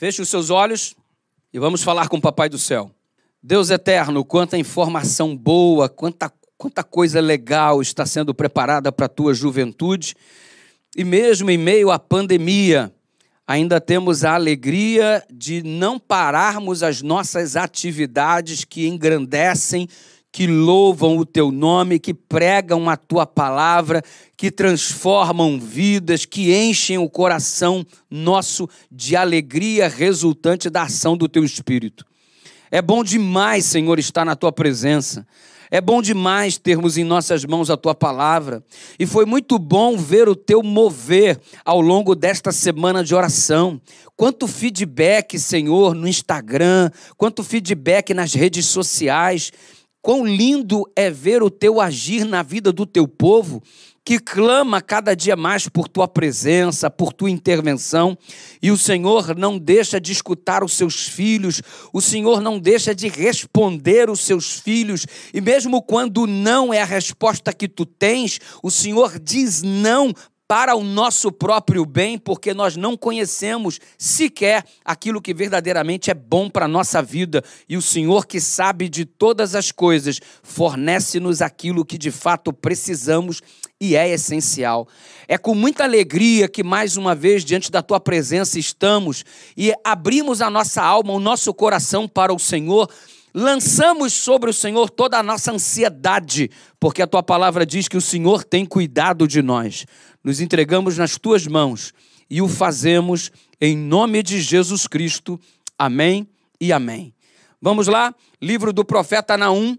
Feche os seus olhos e vamos falar com o Papai do Céu. Deus eterno, quanta informação boa, quanta, quanta coisa legal está sendo preparada para a tua juventude. E mesmo em meio à pandemia, ainda temos a alegria de não pararmos as nossas atividades que engrandecem, que louvam o teu nome, que pregam a tua palavra, que transformam vidas, que enchem o coração nosso de alegria resultante da ação do teu espírito. É bom demais, Senhor, estar na tua presença. É bom demais termos em nossas mãos a tua palavra. E foi muito bom ver o teu mover ao longo desta semana de oração. Quanto feedback, Senhor, no Instagram, quanto feedback nas redes sociais. Quão lindo é ver o teu agir na vida do teu povo, que clama cada dia mais por tua presença, por tua intervenção, e o Senhor não deixa de escutar os seus filhos, o Senhor não deixa de responder os seus filhos, e mesmo quando não é a resposta que tu tens, o Senhor diz não para o nosso próprio bem, porque nós não conhecemos sequer aquilo que verdadeiramente é bom para a nossa vida. E o Senhor, que sabe de todas as coisas, fornece-nos aquilo que de fato precisamos e é essencial. É com muita alegria que mais uma vez diante da tua presença estamos e abrimos a nossa alma, o nosso coração para o Senhor lançamos sobre o Senhor toda a nossa ansiedade, porque a tua palavra diz que o Senhor tem cuidado de nós. Nos entregamos nas tuas mãos e o fazemos em nome de Jesus Cristo. Amém e amém. Vamos lá, livro do profeta Naum,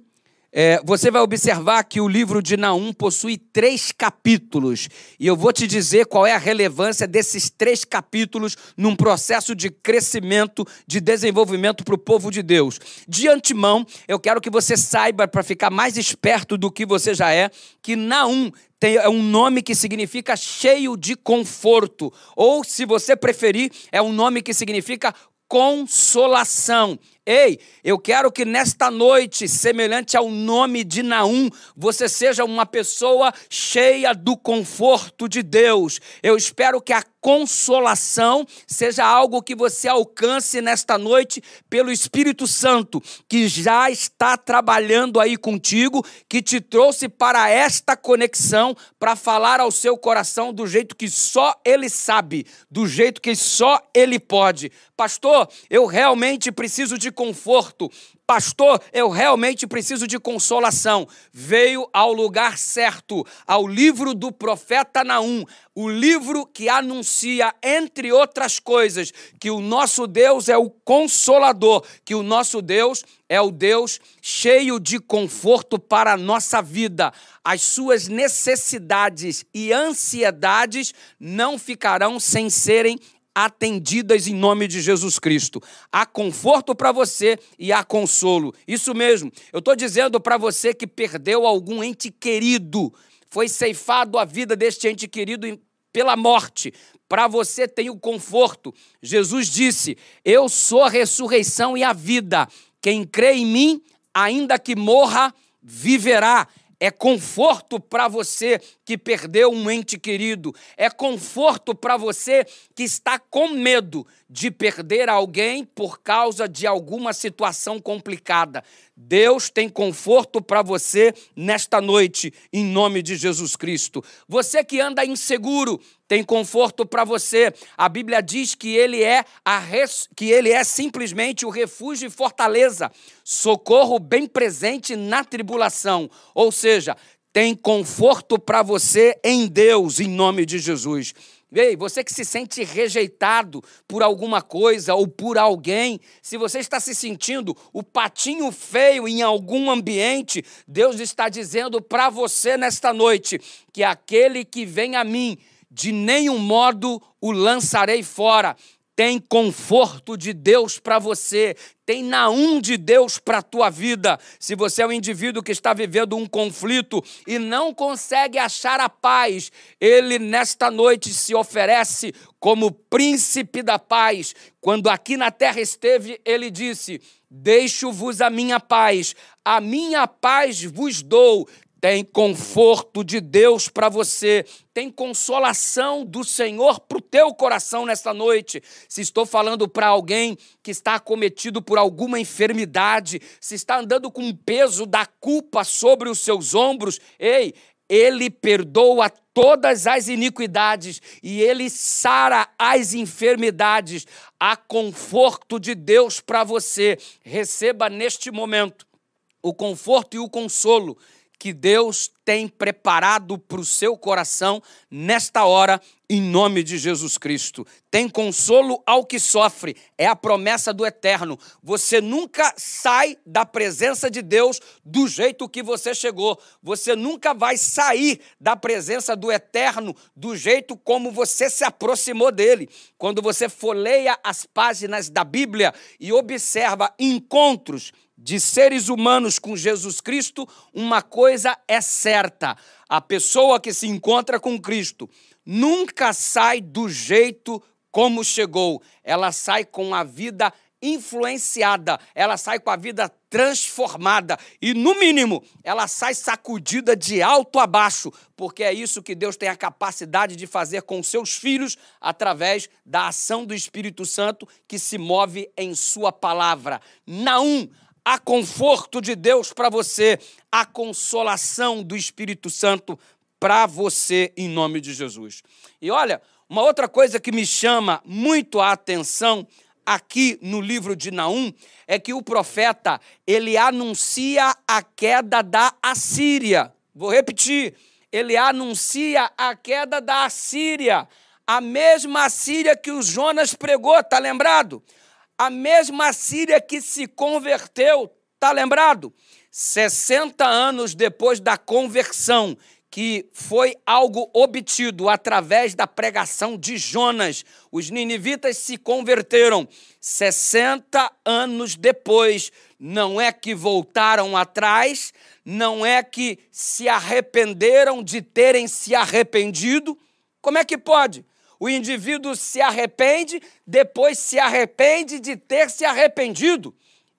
é, você vai observar que o livro de Naum possui três capítulos. E eu vou te dizer qual é a relevância desses três capítulos num processo de crescimento, de desenvolvimento para o povo de Deus. De antemão, eu quero que você saiba, para ficar mais esperto do que você já é, que Naum tem, é um nome que significa cheio de conforto. Ou, se você preferir, é um nome que significa consolação. Ei, eu quero que nesta noite, semelhante ao nome de Naum, você seja uma pessoa cheia do conforto de Deus. Eu espero que a consolação seja algo que você alcance nesta noite pelo Espírito Santo, que já está trabalhando aí contigo, que te trouxe para esta conexão para falar ao seu coração do jeito que só ele sabe, do jeito que só ele pode. Pastor, eu realmente preciso de conforto. Pastor, eu realmente preciso de consolação. Veio ao lugar certo, ao livro do profeta Naum, o livro que anuncia, entre outras coisas, que o nosso Deus é o consolador, que o nosso Deus é o Deus cheio de conforto para a nossa vida. As suas necessidades e ansiedades não ficarão sem serem atendidas em nome de Jesus Cristo. Há conforto para você e há consolo. Isso mesmo. Eu estou dizendo para você que perdeu algum ente querido, foi ceifado a vida deste ente querido pela morte. Para você tem o conforto. Jesus disse: Eu sou a ressurreição e a vida. Quem crê em mim, ainda que morra, viverá é conforto para você que perdeu um ente querido, é conforto para você que está com medo de perder alguém por causa de alguma situação complicada. Deus tem conforto para você nesta noite, em nome de Jesus Cristo. Você que anda inseguro, tem conforto para você. A Bíblia diz que ele é a res... que ele é simplesmente o refúgio e fortaleza, socorro bem presente na tribulação. Ou seja, tem conforto para você em Deus, em nome de Jesus. Ei, você que se sente rejeitado por alguma coisa ou por alguém, se você está se sentindo o patinho feio em algum ambiente, Deus está dizendo para você nesta noite que aquele que vem a mim, de nenhum modo o lançarei fora. Tem conforto de Deus para você, tem naum de Deus para a tua vida. Se você é um indivíduo que está vivendo um conflito e não consegue achar a paz, ele nesta noite se oferece como príncipe da paz. Quando aqui na terra esteve, ele disse: Deixo-vos a minha paz, a minha paz vos dou tem conforto de Deus para você, tem consolação do Senhor para o teu coração nesta noite. Se estou falando para alguém que está acometido por alguma enfermidade, se está andando com o peso da culpa sobre os seus ombros, ei, ele perdoa todas as iniquidades e ele sara as enfermidades. Há conforto de Deus para você. Receba neste momento o conforto e o consolo que Deus tem preparado para o seu coração nesta hora, em nome de Jesus Cristo. Tem consolo ao que sofre, é a promessa do eterno. Você nunca sai da presença de Deus do jeito que você chegou. Você nunca vai sair da presença do eterno do jeito como você se aproximou dele. Quando você folheia as páginas da Bíblia e observa encontros de seres humanos com Jesus Cristo, uma coisa é certa: a pessoa que se encontra com Cristo nunca sai do jeito como chegou, ela sai com a vida influenciada, ela sai com a vida transformada e, no mínimo, ela sai sacudida de alto a baixo, porque é isso que Deus tem a capacidade de fazer com seus filhos através da ação do Espírito Santo que se move em Sua palavra. Naum, há conforto de Deus para você, a consolação do Espírito Santo para você, em nome de Jesus. E olha, uma outra coisa que me chama muito a atenção aqui no livro de Naum é que o profeta ele anuncia a queda da Assíria. Vou repetir, ele anuncia a queda da Assíria, a mesma Assíria que o Jonas pregou, tá lembrado? A mesma Síria que se converteu, tá lembrado? 60 anos depois da conversão, que foi algo obtido através da pregação de Jonas. Os ninivitas se converteram 60 anos depois. Não é que voltaram atrás, não é que se arrependeram de terem se arrependido. Como é que pode? O indivíduo se arrepende, depois se arrepende de ter se arrependido.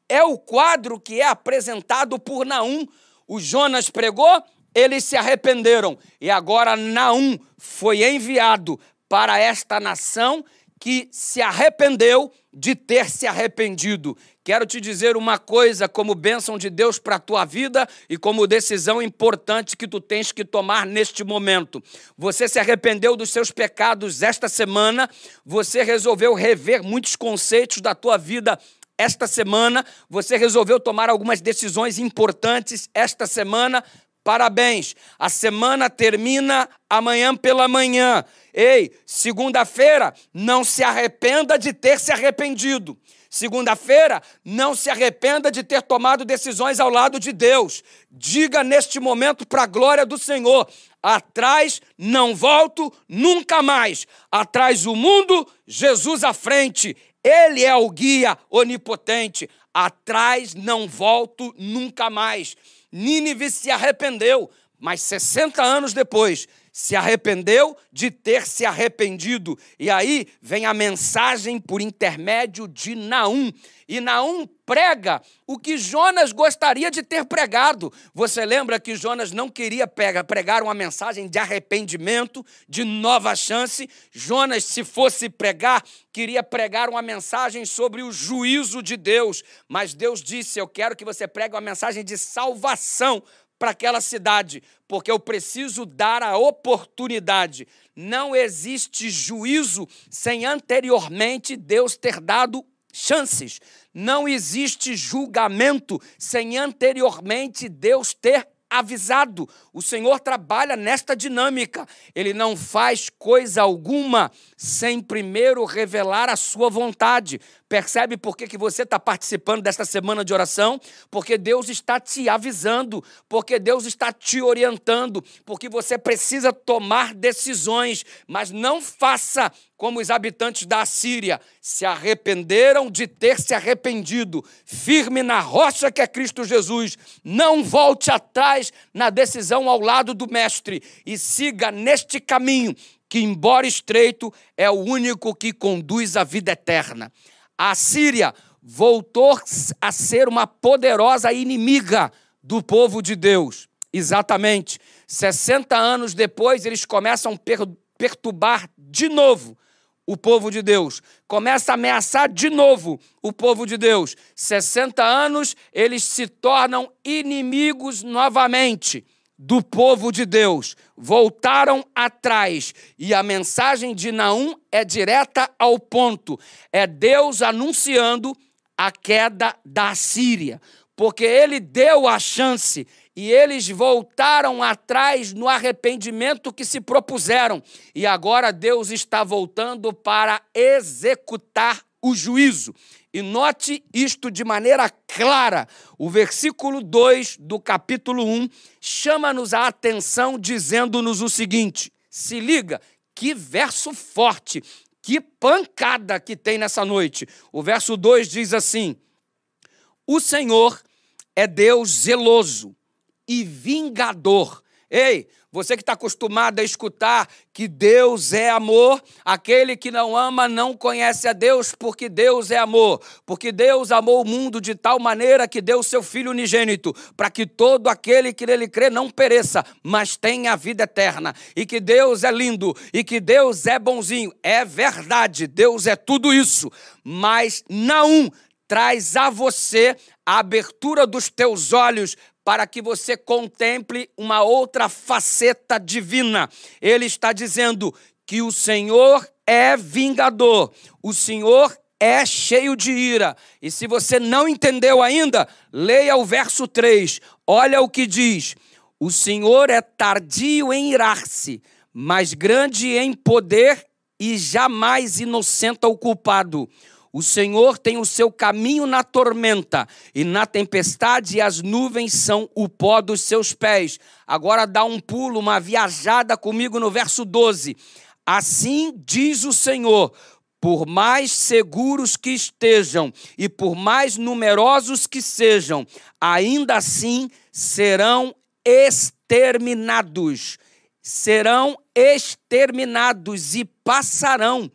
É o quadro que é apresentado por Naum. O Jonas pregou, eles se arrependeram. E agora Naum foi enviado para esta nação que se arrependeu de ter se arrependido. Quero te dizer uma coisa como bênção de Deus para a tua vida e como decisão importante que tu tens que tomar neste momento. Você se arrependeu dos seus pecados esta semana, você resolveu rever muitos conceitos da tua vida esta semana, você resolveu tomar algumas decisões importantes esta semana. Parabéns! A semana termina amanhã pela manhã. Ei, segunda-feira, não se arrependa de ter se arrependido. Segunda-feira, não se arrependa de ter tomado decisões ao lado de Deus. Diga neste momento para a glória do Senhor: atrás não volto nunca mais. Atrás o mundo, Jesus à frente. Ele é o guia onipotente. Atrás não volto nunca mais. Nínive se arrependeu, mas 60 anos depois se arrependeu de ter se arrependido. E aí vem a mensagem por intermédio de Naum. E Naum prega o que Jonas gostaria de ter pregado. Você lembra que Jonas não queria pregar uma mensagem de arrependimento, de nova chance? Jonas, se fosse pregar, queria pregar uma mensagem sobre o juízo de Deus. Mas Deus disse: Eu quero que você pregue uma mensagem de salvação para aquela cidade, porque eu preciso dar a oportunidade. Não existe juízo sem anteriormente Deus ter dado chances. Não existe julgamento sem anteriormente Deus ter avisado. O Senhor trabalha nesta dinâmica. Ele não faz coisa alguma sem primeiro revelar a sua vontade. Percebe por que, que você está participando desta semana de oração? Porque Deus está te avisando, porque Deus está te orientando, porque você precisa tomar decisões, mas não faça como os habitantes da Assíria se arrependeram de ter se arrependido, firme na rocha que é Cristo Jesus. Não volte atrás na decisão ao lado do Mestre e siga neste caminho que, embora estreito, é o único que conduz à vida eterna a Síria voltou a ser uma poderosa inimiga do povo de Deus. Exatamente. 60 anos depois, eles começam a per perturbar de novo o povo de Deus. Começa a ameaçar de novo o povo de Deus. 60 anos, eles se tornam inimigos novamente do povo de Deus. Voltaram atrás. E a mensagem de Naum é direta ao ponto. É Deus anunciando a queda da Síria. Porque ele deu a chance e eles voltaram atrás no arrependimento que se propuseram. E agora Deus está voltando para executar o juízo. E note isto de maneira clara. O versículo 2 do capítulo 1 chama-nos a atenção dizendo-nos o seguinte: se liga, que verso forte, que pancada que tem nessa noite. O verso 2 diz assim: O Senhor é Deus zeloso e vingador. Ei, você que está acostumado a escutar que Deus é amor, aquele que não ama não conhece a Deus, porque Deus é amor. Porque Deus amou o mundo de tal maneira que deu o seu Filho unigênito, para que todo aquele que nele crê não pereça, mas tenha a vida eterna. E que Deus é lindo, e que Deus é bonzinho. É verdade, Deus é tudo isso. Mas não traz a você a abertura dos teus olhos para que você contemple uma outra faceta divina. Ele está dizendo que o Senhor é vingador, o Senhor é cheio de ira. E se você não entendeu ainda, leia o verso 3. Olha o que diz: O Senhor é tardio em irar-se, mas grande em poder e jamais inocenta o culpado. O Senhor tem o seu caminho na tormenta, e na tempestade as nuvens são o pó dos seus pés. Agora dá um pulo, uma viajada comigo no verso 12. Assim diz o Senhor: por mais seguros que estejam e por mais numerosos que sejam, ainda assim serão exterminados. Serão exterminados e passarão.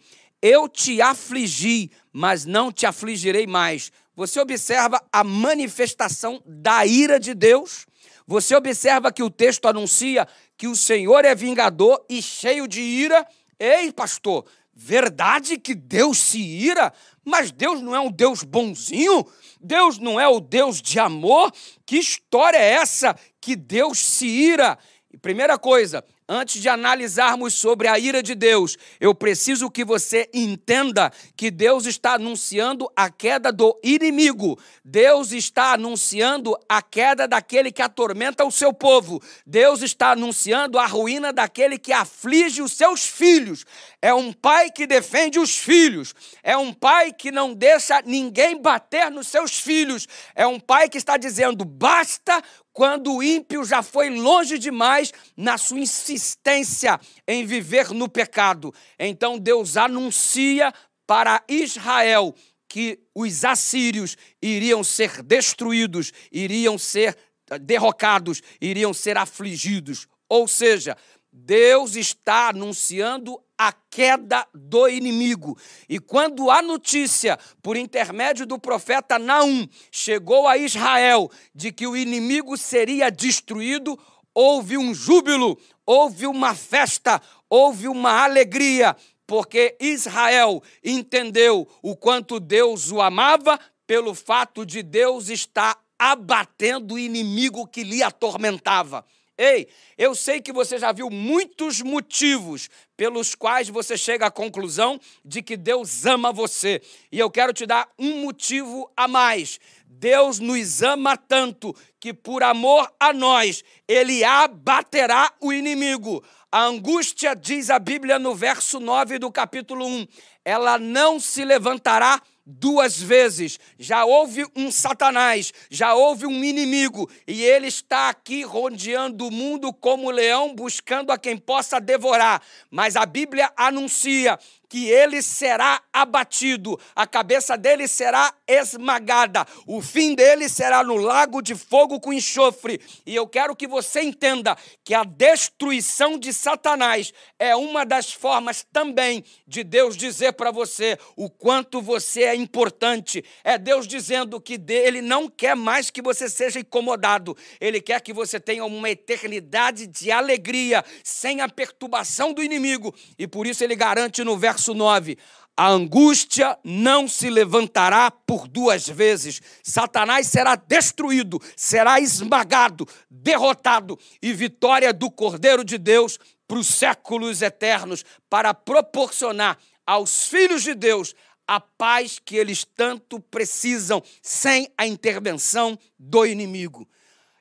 Eu te afligi, mas não te afligirei mais. Você observa a manifestação da ira de Deus? Você observa que o texto anuncia que o Senhor é vingador e cheio de ira? Ei, pastor, verdade que Deus se ira? Mas Deus não é um Deus bonzinho? Deus não é o Deus de amor? Que história é essa que Deus se ira? E primeira coisa, Antes de analisarmos sobre a ira de Deus, eu preciso que você entenda que Deus está anunciando a queda do inimigo. Deus está anunciando a queda daquele que atormenta o seu povo. Deus está anunciando a ruína daquele que aflige os seus filhos. É um pai que defende os filhos. É um pai que não deixa ninguém bater nos seus filhos. É um pai que está dizendo: basta quando o ímpio já foi longe demais na sua insistência em viver no pecado. Então Deus anuncia para Israel que os assírios iriam ser destruídos, iriam ser derrocados, iriam ser afligidos. Ou seja, Deus está anunciando a queda do inimigo. E quando a notícia, por intermédio do profeta Naum, chegou a Israel de que o inimigo seria destruído, houve um júbilo, houve uma festa, houve uma alegria, porque Israel entendeu o quanto Deus o amava pelo fato de Deus estar abatendo o inimigo que lhe atormentava. Ei, eu sei que você já viu muitos motivos pelos quais você chega à conclusão de que Deus ama você. E eu quero te dar um motivo a mais. Deus nos ama tanto que, por amor a nós, Ele abaterá o inimigo. A angústia, diz a Bíblia no verso 9 do capítulo 1, ela não se levantará duas vezes. Já houve um Satanás, já houve um inimigo, e ele está aqui rodeando o mundo como leão, buscando a quem possa devorar. Mas a Bíblia anuncia que ele será abatido, a cabeça dele será esmagada, o fim dele será no lago de fogo com enxofre. E eu quero que você entenda que a destruição de Satanás é uma das formas também de Deus dizer para você o quanto você é importante. É Deus dizendo que ele não quer mais que você seja incomodado, ele quer que você tenha uma eternidade de alegria, sem a perturbação do inimigo. E por isso ele garante no verso verso 9: a angústia não se levantará por duas vezes. Satanás será destruído, será esmagado, derrotado, e vitória do Cordeiro de Deus para os séculos eternos, para proporcionar aos filhos de Deus a paz que eles tanto precisam, sem a intervenção do inimigo.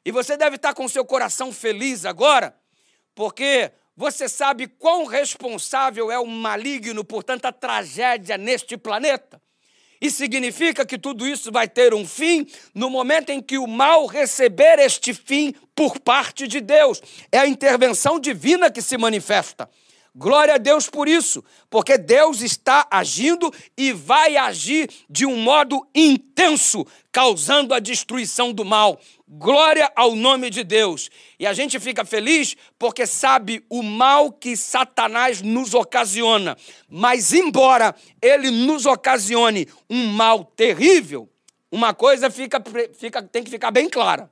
E você deve estar com seu coração feliz agora, porque você sabe quão responsável é o maligno por tanta tragédia neste planeta? E significa que tudo isso vai ter um fim no momento em que o mal receber este fim por parte de Deus. É a intervenção divina que se manifesta. Glória a Deus por isso, porque Deus está agindo e vai agir de um modo intenso, causando a destruição do mal. Glória ao nome de Deus. E a gente fica feliz porque sabe o mal que Satanás nos ocasiona. Mas, embora ele nos ocasione um mal terrível, uma coisa fica, fica, tem que ficar bem clara.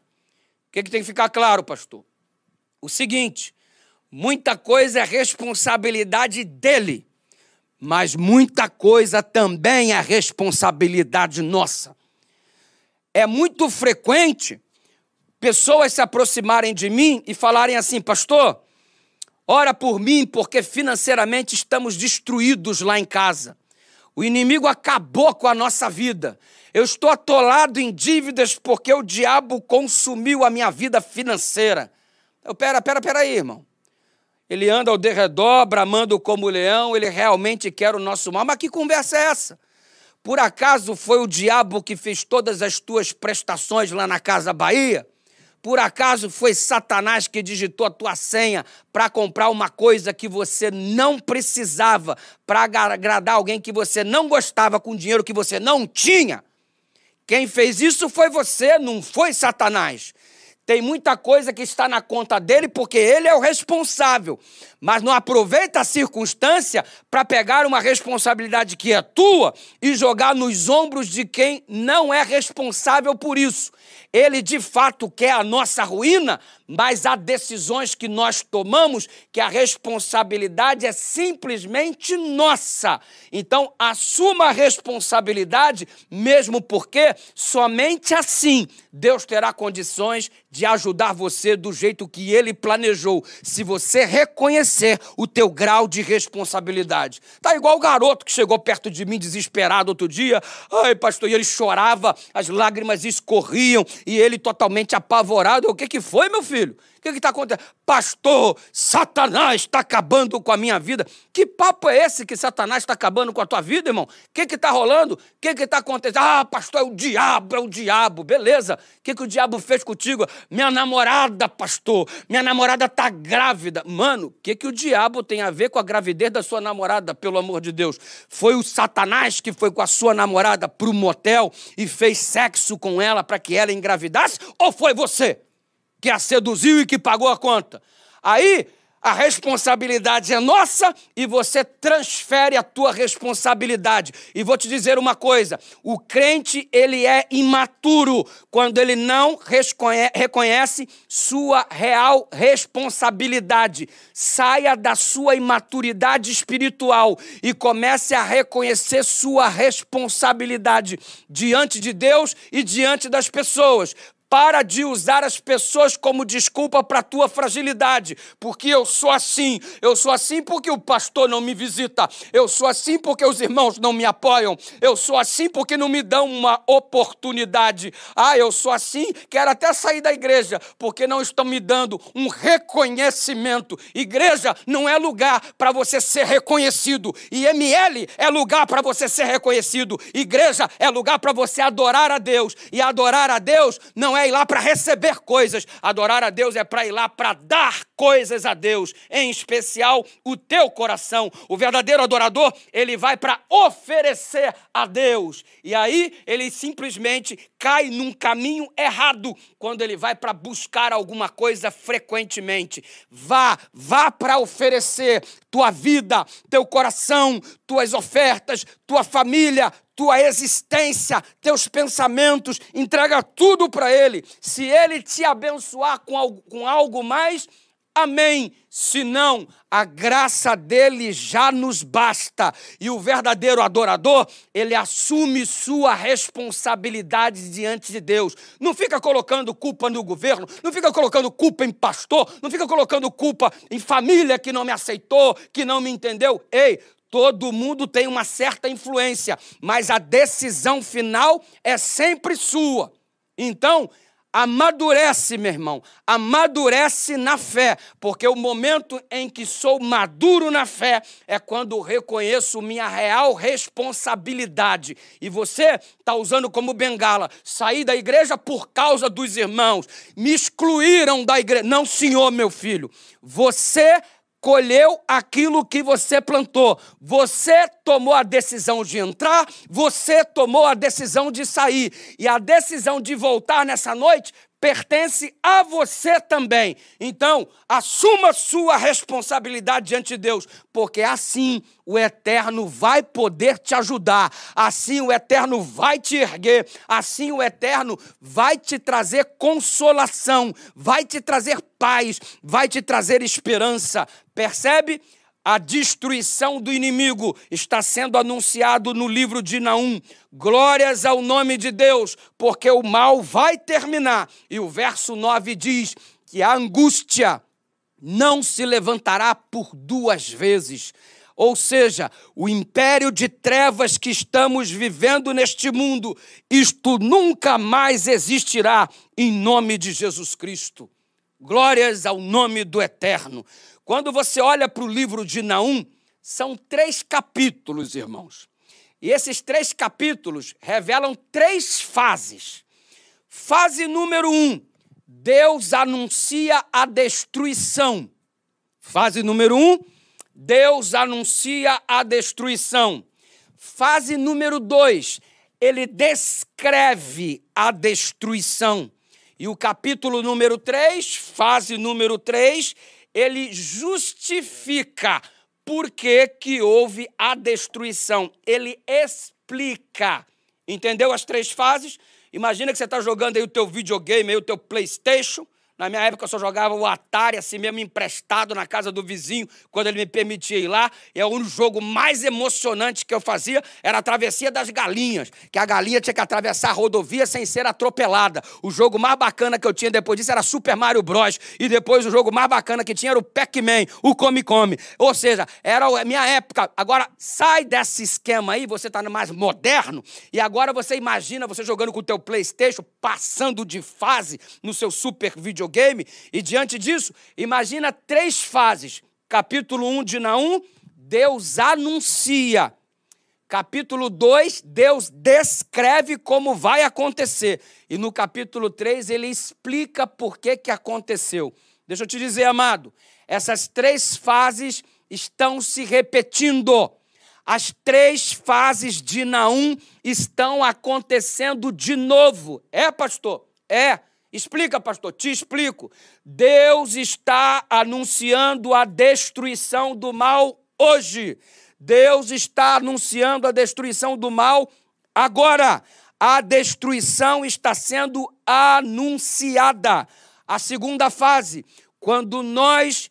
O que, que tem que ficar claro, pastor? O seguinte Muita coisa é responsabilidade dele, mas muita coisa também é responsabilidade nossa. É muito frequente pessoas se aproximarem de mim e falarem assim, pastor, ora por mim, porque financeiramente estamos destruídos lá em casa. O inimigo acabou com a nossa vida. Eu estou atolado em dívidas porque o diabo consumiu a minha vida financeira. Eu, pera, pera, pera aí, irmão ele anda ao derredor, bramando como leão, ele realmente quer o nosso mal. Mas que conversa é essa? Por acaso foi o diabo que fez todas as tuas prestações lá na Casa Bahia? Por acaso foi Satanás que digitou a tua senha para comprar uma coisa que você não precisava, para agradar alguém que você não gostava com dinheiro que você não tinha? Quem fez isso foi você, não foi Satanás. Tem muita coisa que está na conta dele porque ele é o responsável, mas não aproveita a circunstância para pegar uma responsabilidade que é tua e jogar nos ombros de quem não é responsável por isso. Ele de fato quer a nossa ruína, mas há decisões que nós tomamos que a responsabilidade é simplesmente nossa. Então, assuma a responsabilidade, mesmo porque somente assim Deus terá condições de ajudar você do jeito que ele planejou, se você reconhecer o teu grau de responsabilidade. Tá igual o garoto que chegou perto de mim desesperado outro dia. Ai, pastor, e ele chorava, as lágrimas escorriam e ele totalmente apavorado. O que que foi, meu filho? Que está acontecendo? Pastor, Satanás está acabando com a minha vida. Que papo é esse que Satanás está acabando com a tua vida, irmão? O que está rolando? O que está acontecendo? Ah, pastor, é o diabo, é o diabo. Beleza. O que, que o diabo fez contigo? Minha namorada, pastor. Minha namorada está grávida. Mano, o que, que o diabo tem a ver com a gravidez da sua namorada, pelo amor de Deus? Foi o Satanás que foi com a sua namorada para o motel e fez sexo com ela para que ela engravidasse? Ou foi você? Que a seduziu e que pagou a conta. Aí a responsabilidade é nossa e você transfere a tua responsabilidade. E vou te dizer uma coisa: o crente ele é imaturo quando ele não reconhece sua real responsabilidade. Saia da sua imaturidade espiritual e comece a reconhecer sua responsabilidade diante de Deus e diante das pessoas. Para de usar as pessoas como desculpa para a tua fragilidade, porque eu sou assim, eu sou assim porque o pastor não me visita, eu sou assim porque os irmãos não me apoiam, eu sou assim porque não me dão uma oportunidade. Ah, eu sou assim, quero até sair da igreja, porque não estão me dando um reconhecimento. Igreja não é lugar para você ser reconhecido, e ML é lugar para você ser reconhecido. Igreja é lugar para você adorar a Deus, e adorar a Deus não é ir lá para receber coisas. Adorar a Deus é para ir lá para dar coisas a Deus, em especial o teu coração. O verdadeiro adorador, ele vai para oferecer a Deus. E aí ele simplesmente cai num caminho errado quando ele vai para buscar alguma coisa frequentemente. Vá, vá para oferecer tua vida, teu coração, tuas ofertas, tua família, tua existência, teus pensamentos, entrega tudo para Ele. Se Ele te abençoar com algo, com algo mais, Amém. Se não, a graça dele já nos basta. E o verdadeiro adorador, ele assume sua responsabilidade diante de Deus. Não fica colocando culpa no governo, não fica colocando culpa em pastor, não fica colocando culpa em família que não me aceitou, que não me entendeu. Ei, Todo mundo tem uma certa influência, mas a decisão final é sempre sua. Então, amadurece, meu irmão, amadurece na fé, porque o momento em que sou maduro na fé é quando reconheço minha real responsabilidade. E você está usando como bengala, sair da igreja por causa dos irmãos, me excluíram da igreja. Não, senhor, meu filho, você colheu aquilo que você plantou. Você tomou a decisão de entrar, você tomou a decisão de sair. E a decisão de voltar nessa noite pertence a você também. Então, assuma sua responsabilidade diante de Deus, porque assim o Eterno vai poder te ajudar, assim o Eterno vai te erguer, assim o Eterno vai te trazer consolação, vai te trazer paz, vai te trazer esperança. Percebe? A destruição do inimigo está sendo anunciado no livro de Naum. Glórias ao nome de Deus, porque o mal vai terminar. E o verso 9 diz que a angústia não se levantará por duas vezes. Ou seja, o império de trevas que estamos vivendo neste mundo, isto nunca mais existirá em nome de Jesus Cristo. Glórias ao nome do Eterno. Quando você olha para o livro de Naum, são três capítulos, irmãos. E esses três capítulos revelam três fases. Fase número um: Deus anuncia a destruição. Fase número um: Deus anuncia a destruição. Fase número dois: Ele descreve a destruição. E o capítulo número 3, fase número 3, ele justifica por que, que houve a destruição. Ele explica. Entendeu as três fases? Imagina que você está jogando aí o teu videogame, aí o teu Playstation, na minha época eu só jogava o Atari assim mesmo emprestado na casa do vizinho, quando ele me permitia ir lá. E o jogo mais emocionante que eu fazia era a travessia das galinhas, que a galinha tinha que atravessar a rodovia sem ser atropelada. O jogo mais bacana que eu tinha depois disso era Super Mario Bros. E depois o jogo mais bacana que tinha era o Pac-Man, o Come Come. Ou seja, era a minha época. Agora sai desse esquema aí, você está mais moderno, e agora você imagina você jogando com o teu PlayStation, passando de fase no seu super videogame videogame. E diante disso, imagina três fases. Capítulo 1 de Naum, Deus anuncia. Capítulo 2, Deus descreve como vai acontecer. E no capítulo 3, ele explica por que, que aconteceu. Deixa eu te dizer, amado, essas três fases estão se repetindo. As três fases de Naum estão acontecendo de novo. É, pastor? É. Explica, pastor, te explico. Deus está anunciando a destruição do mal hoje. Deus está anunciando a destruição do mal agora. A destruição está sendo anunciada. A segunda fase, quando nós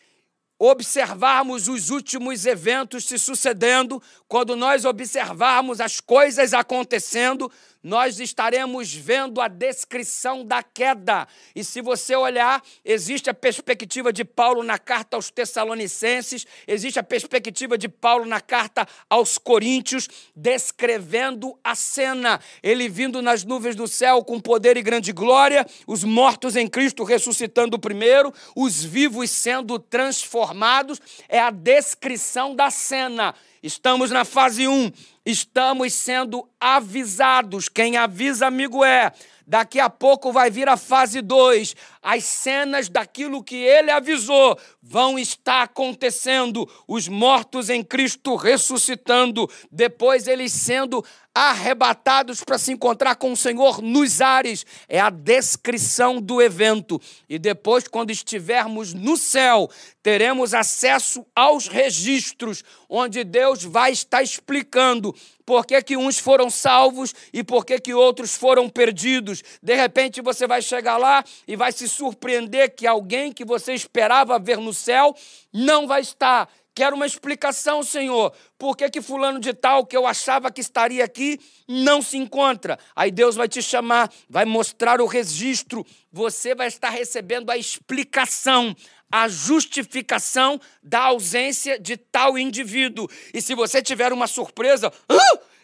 observarmos os últimos eventos se sucedendo, quando nós observarmos as coisas acontecendo, nós estaremos vendo a descrição da queda. E se você olhar, existe a perspectiva de Paulo na carta aos Tessalonicenses, existe a perspectiva de Paulo na carta aos Coríntios, descrevendo a cena. Ele vindo nas nuvens do céu com poder e grande glória, os mortos em Cristo ressuscitando primeiro, os vivos sendo transformados. É a descrição da cena. Estamos na fase 1. estamos sendo avisados. Quem avisa, amigo, é. Daqui a pouco vai vir a fase 2. As cenas daquilo que ele avisou vão estar acontecendo. Os mortos em Cristo ressuscitando, depois eles sendo arrebatados para se encontrar com o Senhor nos ares. É a descrição do evento. E depois, quando estivermos no céu, teremos acesso aos registros, onde Deus vai estar explicando por que, que uns foram salvos e por que, que outros foram perdidos. De repente você vai chegar lá e vai se surpreender que alguém que você esperava ver no céu não vai estar. Quero uma explicação, Senhor. Por que, que fulano de tal que eu achava que estaria aqui não se encontra? Aí Deus vai te chamar, vai mostrar o registro. Você vai estar recebendo a explicação, a justificação da ausência de tal indivíduo. E se você tiver uma surpresa,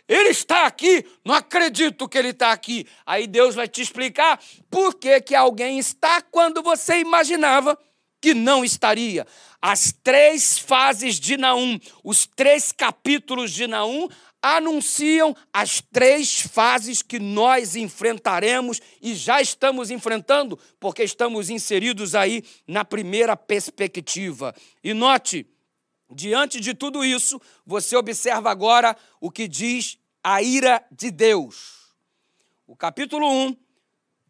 ele está aqui, não acredito que ele está aqui. Aí Deus vai te explicar por que, que alguém está quando você imaginava que não estaria. As três fases de Naum, os três capítulos de Naum, anunciam as três fases que nós enfrentaremos e já estamos enfrentando, porque estamos inseridos aí na primeira perspectiva. E note, diante de tudo isso, você observa agora o que diz a ira de Deus. O capítulo 1,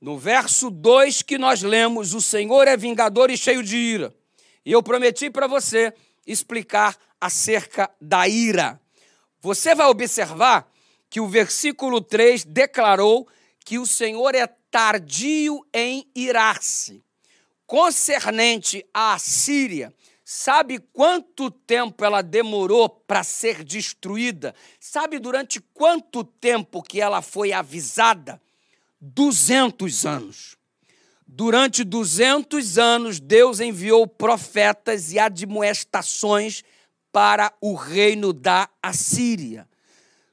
no verso 2 que nós lemos, o Senhor é vingador e cheio de ira. E eu prometi para você explicar acerca da ira. Você vai observar que o versículo 3 declarou que o Senhor é tardio em irar-se. Concernente à Síria, sabe quanto tempo ela demorou para ser destruída? Sabe durante quanto tempo que ela foi avisada? 200 anos. Durante 200 anos, Deus enviou profetas e admoestações para o reino da Assíria.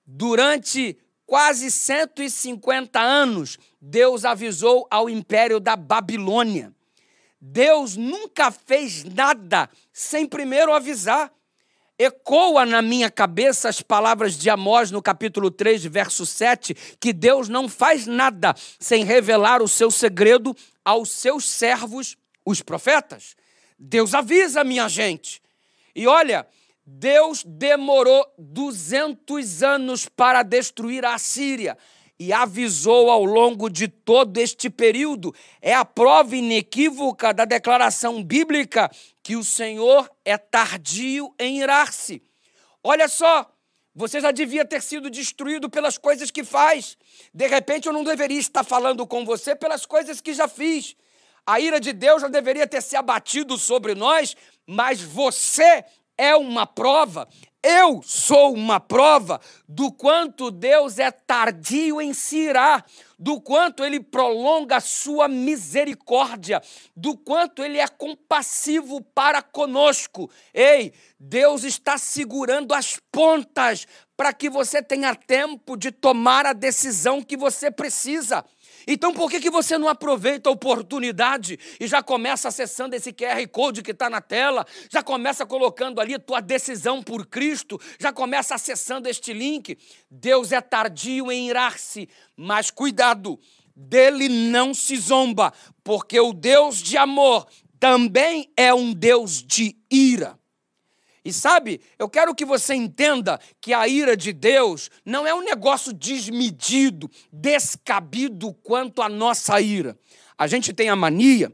Durante quase 150 anos, Deus avisou ao império da Babilônia. Deus nunca fez nada sem primeiro avisar. Ecoa na minha cabeça as palavras de Amós no capítulo 3, verso 7, que Deus não faz nada sem revelar o seu segredo aos seus servos, os profetas. Deus avisa, minha gente. E olha, Deus demorou 200 anos para destruir a Síria e avisou ao longo de todo este período. É a prova inequívoca da declaração bíblica que o Senhor é tardio em irar-se. Olha só, você já devia ter sido destruído pelas coisas que faz. De repente eu não deveria estar falando com você pelas coisas que já fiz. A ira de Deus já deveria ter se abatido sobre nós, mas você é uma prova, eu sou uma prova do quanto Deus é tardio em se irar, do quanto ele prolonga a sua misericórdia, do quanto ele é compassivo para conosco. Ei, Deus está segurando as pontas para que você tenha tempo de tomar a decisão que você precisa. Então por que, que você não aproveita a oportunidade e já começa acessando esse QR Code que está na tela, já começa colocando ali tua decisão por Cristo, já começa acessando este link? Deus é tardio em irar-se, mas cuidado, dele não se zomba, porque o Deus de amor também é um Deus de ira. E sabe, eu quero que você entenda que a ira de Deus não é um negócio desmedido, descabido quanto a nossa ira. A gente tem a mania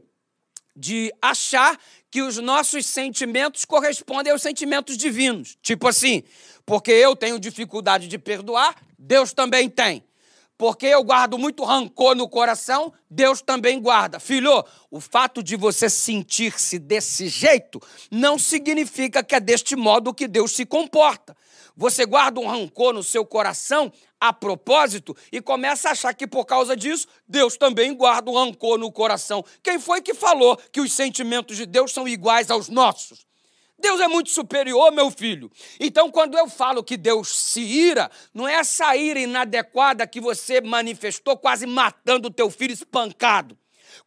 de achar que os nossos sentimentos correspondem aos sentimentos divinos. Tipo assim, porque eu tenho dificuldade de perdoar, Deus também tem porque eu guardo muito rancor no coração, Deus também guarda. Filho, o fato de você sentir-se desse jeito não significa que é deste modo que Deus se comporta. Você guarda um rancor no seu coração a propósito e começa a achar que por causa disso Deus também guarda um rancor no coração. Quem foi que falou que os sentimentos de Deus são iguais aos nossos? Deus é muito superior, meu filho. Então, quando eu falo que Deus se ira, não é essa ira inadequada que você manifestou, quase matando o teu filho espancado.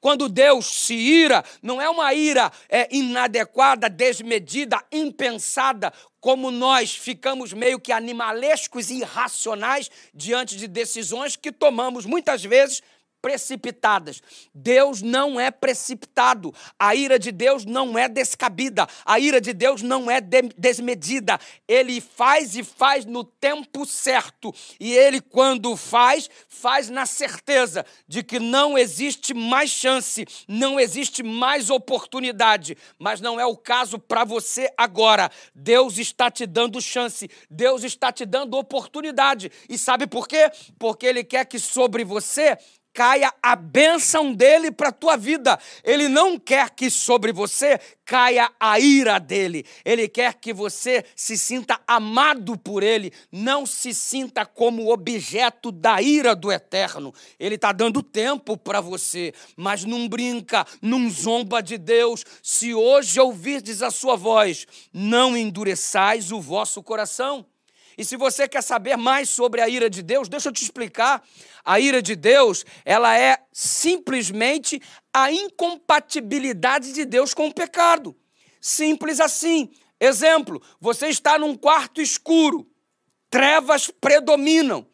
Quando Deus se ira, não é uma ira é, inadequada, desmedida, impensada, como nós ficamos meio que animalescos e irracionais diante de decisões que tomamos muitas vezes precipitadas. Deus não é precipitado. A ira de Deus não é descabida. A ira de Deus não é de desmedida. Ele faz e faz no tempo certo. E ele, quando faz, faz na certeza de que não existe mais chance, não existe mais oportunidade. Mas não é o caso para você agora. Deus está te dando chance. Deus está te dando oportunidade. E sabe por quê? Porque ele quer que sobre você caia a bênção dele para a tua vida. Ele não quer que sobre você caia a ira dele. Ele quer que você se sinta amado por ele, não se sinta como objeto da ira do eterno. Ele está dando tempo para você, mas não brinca, não zomba de Deus. Se hoje ouvirdes a sua voz, não endureçais o vosso coração. E se você quer saber mais sobre a ira de Deus, deixa eu te explicar. A ira de Deus, ela é simplesmente a incompatibilidade de Deus com o pecado. Simples assim. Exemplo: você está num quarto escuro, trevas predominam.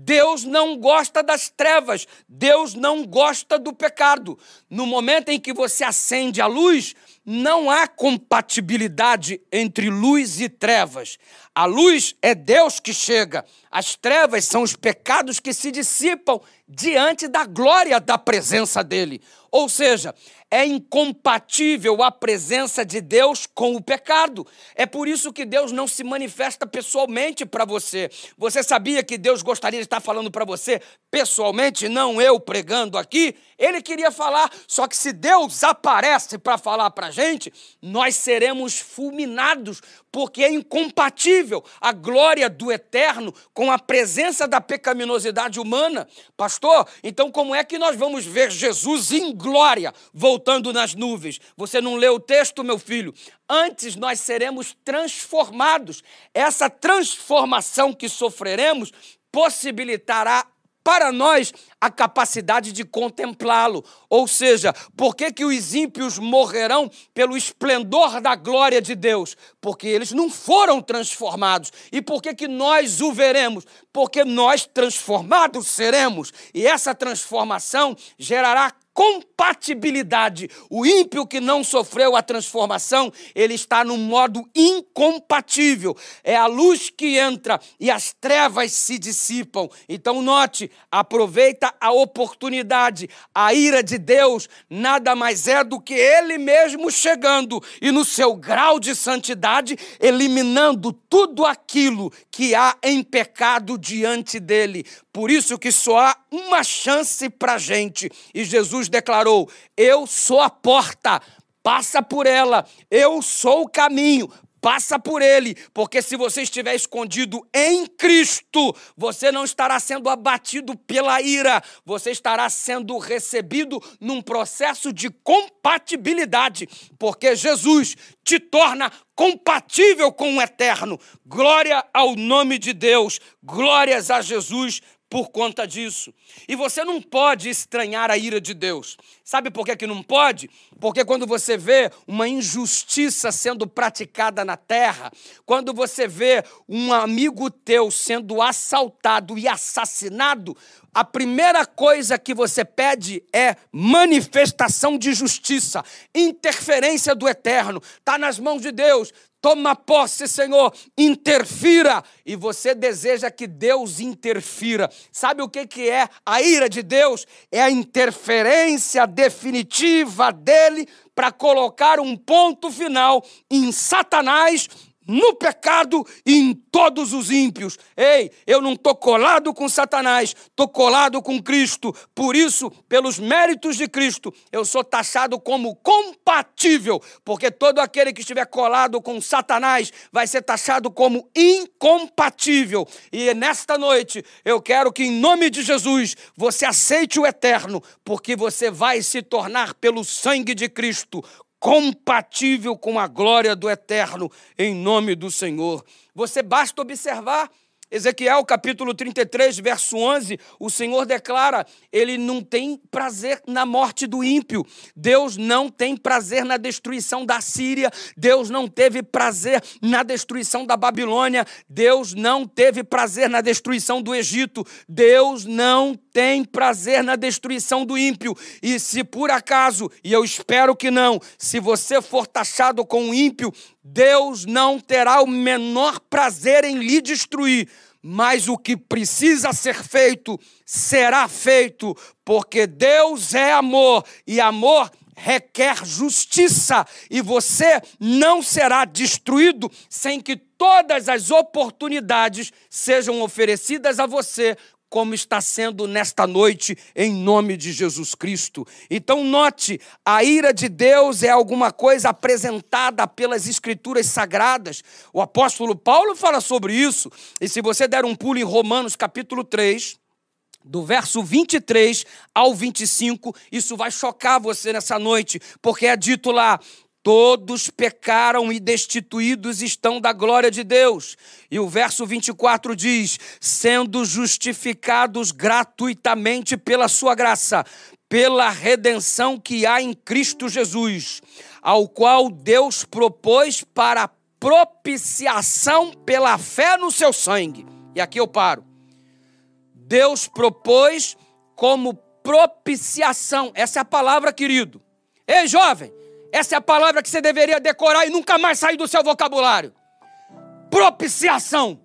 Deus não gosta das trevas, Deus não gosta do pecado. No momento em que você acende a luz, não há compatibilidade entre luz e trevas. A luz é Deus que chega, as trevas são os pecados que se dissipam diante da glória da presença dele. Ou seja, é incompatível a presença de Deus com o pecado. É por isso que Deus não se manifesta pessoalmente para você. Você sabia que Deus gostaria de estar falando para você pessoalmente, não eu pregando aqui? Ele queria falar, só que se Deus aparece para falar para a gente, nós seremos fulminados, porque é incompatível a glória do eterno com a presença da pecaminosidade humana. Pastor, então como é que nós vamos ver Jesus em glória voltando nas nuvens? Você não leu o texto, meu filho? Antes nós seremos transformados. Essa transformação que sofreremos possibilitará para nós a capacidade de contemplá-lo. Ou seja, por que, que os ímpios morrerão pelo esplendor da glória de Deus? Porque eles não foram transformados. E por que, que nós o veremos? Porque nós transformados seremos. E essa transformação gerará compatibilidade. O ímpio que não sofreu a transformação, ele está no modo incompatível. É a luz que entra e as trevas se dissipam. Então, note, aproveita a oportunidade. A ira de Deus nada mais é do que ele mesmo chegando e, no seu grau de santidade, eliminando tudo aquilo que há em pecado diante dele. Por isso que só há uma chance para gente. E Jesus declarou: Eu sou a porta, passa por ela, eu sou o caminho, passa por ele, porque se você estiver escondido em Cristo, você não estará sendo abatido pela ira, você estará sendo recebido num processo de compatibilidade, porque Jesus te torna compatível com o eterno. Glória ao nome de Deus, glórias a Jesus por conta disso. E você não pode estranhar a ira de Deus. Sabe por que, que não pode? Porque quando você vê uma injustiça sendo praticada na terra, quando você vê um amigo teu sendo assaltado e assassinado, a primeira coisa que você pede é manifestação de justiça, interferência do eterno. Está nas mãos de Deus. Toma posse, Senhor, interfira. E você deseja que Deus interfira. Sabe o que, que é a ira de Deus? É a interferência definitiva dele para colocar um ponto final em Satanás no pecado e em todos os ímpios. Ei, eu não estou colado com Satanás, estou colado com Cristo. Por isso, pelos méritos de Cristo, eu sou taxado como compatível, porque todo aquele que estiver colado com Satanás vai ser taxado como incompatível. E nesta noite, eu quero que, em nome de Jesus, você aceite o eterno, porque você vai se tornar, pelo sangue de Cristo, compatível com a glória do eterno, em nome do Senhor. Você basta observar Ezequiel capítulo 33, verso 11, o Senhor declara: Ele não tem prazer na morte do ímpio, Deus não tem prazer na destruição da Síria, Deus não teve prazer na destruição da Babilônia, Deus não teve prazer na destruição do Egito, Deus não tem prazer na destruição do ímpio. E se por acaso, e eu espero que não, se você for taxado com o ímpio, Deus não terá o menor prazer em lhe destruir, mas o que precisa ser feito será feito, porque Deus é amor e amor requer justiça, e você não será destruído sem que todas as oportunidades sejam oferecidas a você como está sendo nesta noite, em nome de Jesus Cristo. Então, note: a ira de Deus é alguma coisa apresentada pelas Escrituras sagradas. O apóstolo Paulo fala sobre isso, e se você der um pulo em Romanos capítulo 3. Do verso 23 ao 25, isso vai chocar você nessa noite, porque é dito lá: Todos pecaram e destituídos estão da glória de Deus. E o verso 24 diz: sendo justificados gratuitamente pela sua graça, pela redenção que há em Cristo Jesus, ao qual Deus propôs para propiciação pela fé no seu sangue. E aqui eu paro. Deus propôs como propiciação. Essa é a palavra, querido. Ei, jovem, essa é a palavra que você deveria decorar e nunca mais sair do seu vocabulário. Propiciação.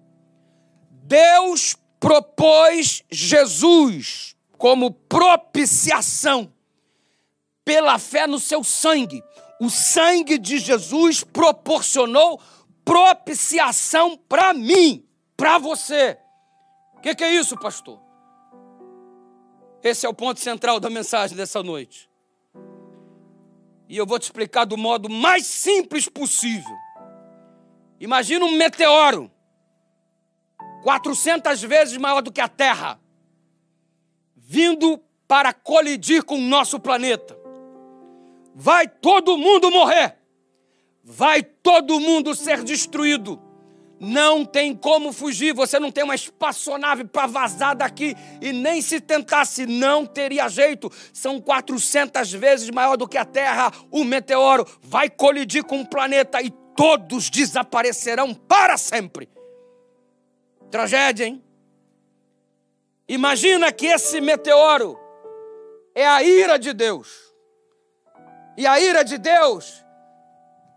Deus propôs Jesus como propiciação pela fé no seu sangue. O sangue de Jesus proporcionou propiciação para mim, para você. O que, que é isso, pastor? Esse é o ponto central da mensagem dessa noite. E eu vou te explicar do modo mais simples possível. Imagina um meteoro, 400 vezes maior do que a Terra, vindo para colidir com o nosso planeta. Vai todo mundo morrer, vai todo mundo ser destruído não tem como fugir, você não tem uma espaçonave para vazar daqui e nem se tentasse, não teria jeito. São 400 vezes maior do que a Terra. O meteoro vai colidir com o planeta e todos desaparecerão para sempre. Tragédia, hein? Imagina que esse meteoro é a ira de Deus. E a ira de Deus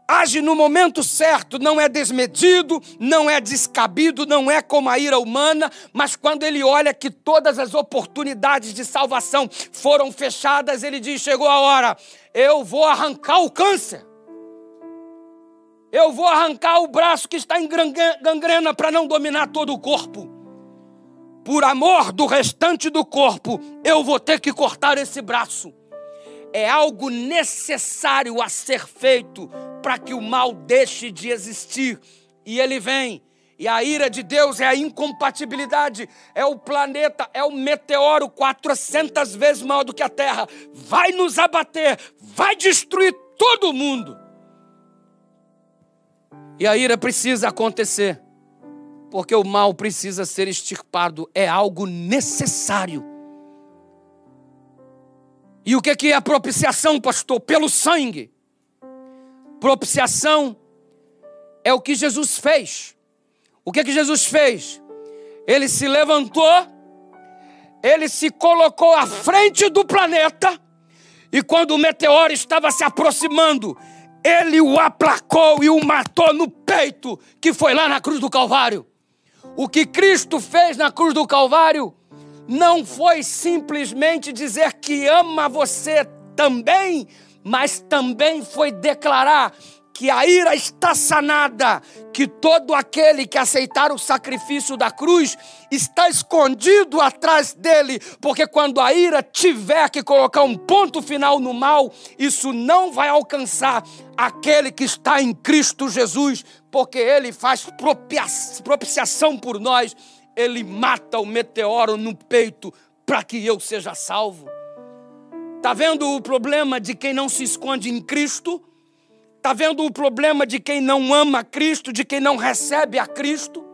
age no momento certo, não é desmedido, não é descabido, não é como a ira humana, mas quando ele olha que todas as oportunidades de salvação foram fechadas, ele diz: chegou a hora, eu vou arrancar o câncer. Eu vou arrancar o braço que está em gangrena para não dominar todo o corpo. Por amor do restante do corpo, eu vou ter que cortar esse braço. É algo necessário a ser feito para que o mal deixe de existir. E ele vem. E a ira de Deus é a incompatibilidade, é o planeta, é o meteoro 400 vezes maior do que a Terra. Vai nos abater, vai destruir todo mundo. E a ira precisa acontecer, porque o mal precisa ser extirpado, é algo necessário. E o que é a propiciação, pastor? Pelo sangue. Propiciação é o que Jesus fez. O que, que Jesus fez? Ele se levantou, ele se colocou à frente do planeta, e quando o meteoro estava se aproximando, ele o aplacou e o matou no peito, que foi lá na cruz do Calvário. O que Cristo fez na cruz do Calvário não foi simplesmente dizer que ama você também, mas também foi declarar que a ira está sanada, que todo aquele que aceitar o sacrifício da cruz está escondido atrás dele, porque quando a ira tiver que colocar um ponto final no mal, isso não vai alcançar aquele que está em Cristo Jesus, porque ele faz propiciação por nós, ele mata o meteoro no peito para que eu seja salvo. Está vendo o problema de quem não se esconde em Cristo? Está vendo o problema de quem não ama Cristo, de quem não recebe a Cristo?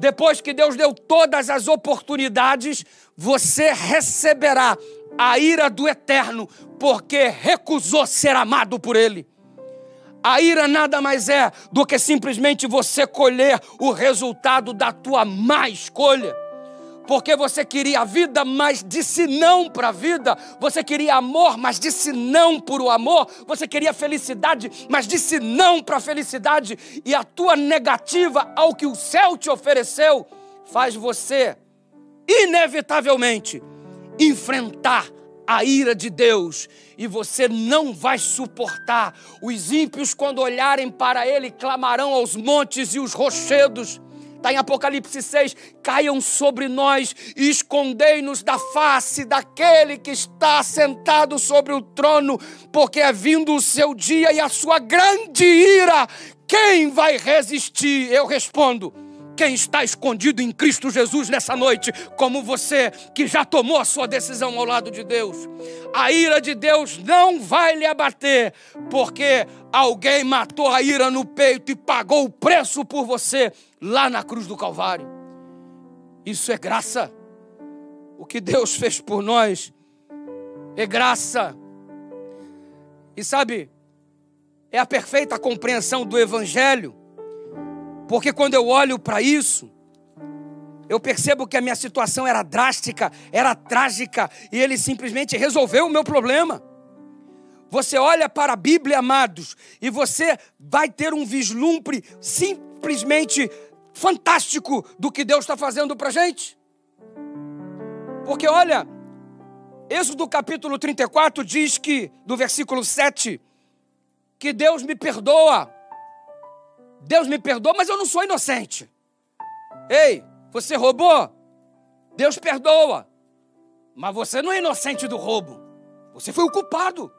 depois que Deus deu todas as oportunidades, você receberá a ira do eterno, porque recusou ser amado por ele. A ira nada mais é do que simplesmente você colher o resultado da tua má escolha porque você queria a vida, mas disse não para a vida. Você queria amor, mas disse não por o amor. Você queria felicidade, mas disse não para a felicidade. E a tua negativa ao que o céu te ofereceu faz você, inevitavelmente, enfrentar a ira de Deus e você não vai suportar. Os ímpios, quando olharem para ele, clamarão aos montes e os rochedos Está em Apocalipse 6: caiam sobre nós e escondei-nos da face daquele que está sentado sobre o trono, porque é vindo o seu dia e a sua grande ira. Quem vai resistir? Eu respondo quem está escondido em Cristo Jesus nessa noite, como você que já tomou a sua decisão ao lado de Deus. A ira de Deus não vai lhe abater, porque alguém matou a ira no peito e pagou o preço por você lá na cruz do Calvário. Isso é graça. O que Deus fez por nós é graça. E sabe, é a perfeita compreensão do Evangelho porque quando eu olho para isso, eu percebo que a minha situação era drástica, era trágica, e ele simplesmente resolveu o meu problema. Você olha para a Bíblia, amados, e você vai ter um vislumbre simplesmente fantástico do que Deus está fazendo para a gente. Porque olha, Êxodo capítulo 34 diz que, do versículo 7, que Deus me perdoa Deus me perdoa, mas eu não sou inocente. Ei, você roubou? Deus perdoa. Mas você não é inocente do roubo. Você foi o culpado.